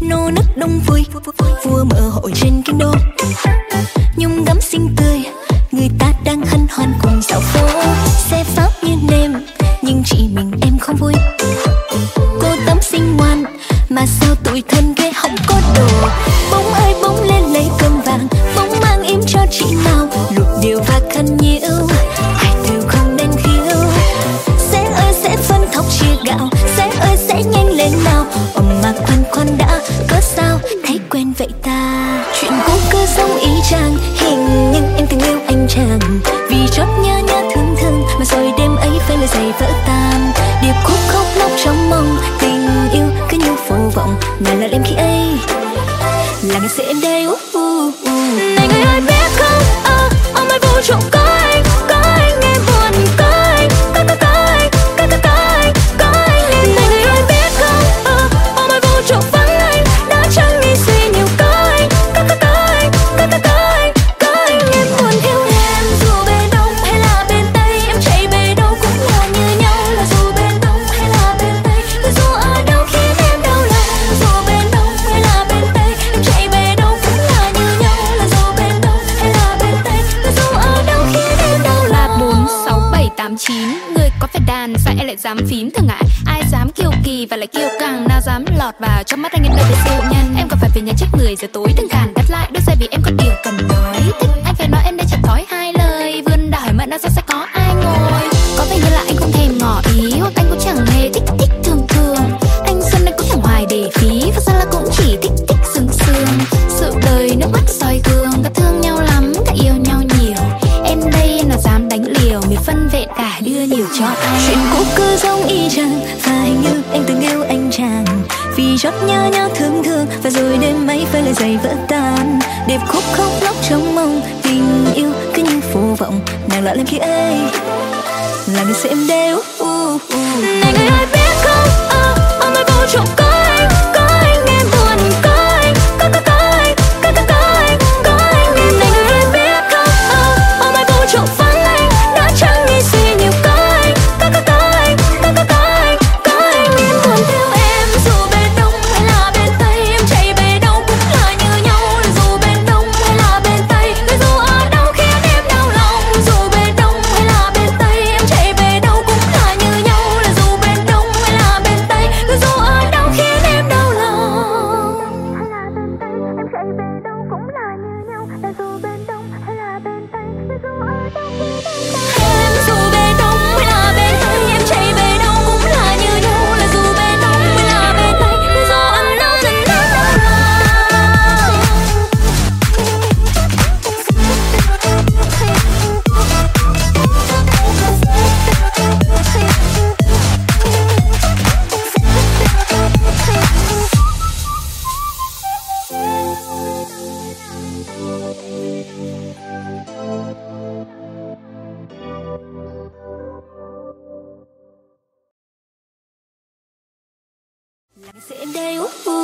nô nức đông vui, vua mở hội trên kinh đô. Nhung gấm xinh tươi, người ta đang hân hoan cùng dạo phố. dám phím thường ngại. Ai dám kiêu kỳ và lại kiêu căng, nào dám lọt vào trong mắt anh em đâu về siêu nhân. Em còn phải về nhà trước người, giờ tối thường càn đáp lại đôi giày vì em có điều cần nói. Thích anh phải nói em đây chả thói hai lời, vươn đảo hỏi mận đang sao sẽ có ai ngồi. Có vẻ như là anh không thèm ngỏ ý, hoặc anh cũng chẳng hề thích thích thường thường anh xuân anh cũng chẳng hoài để phí và ra là cũng chỉ thích nguyên vẹn cả đưa nhiều cho anh chuyện cũ cứ giống y chang và hình như anh từng yêu anh chàng. Vì chót nhớ nhớ thương thương và rồi đêm ấy phải lời giày vỡ tan. Đẹp khúc khóc lóc trong mong tình yêu cứ như phù vọng nàng lạ lên khi ấy là người sẽ em đeo uh, uh. dei o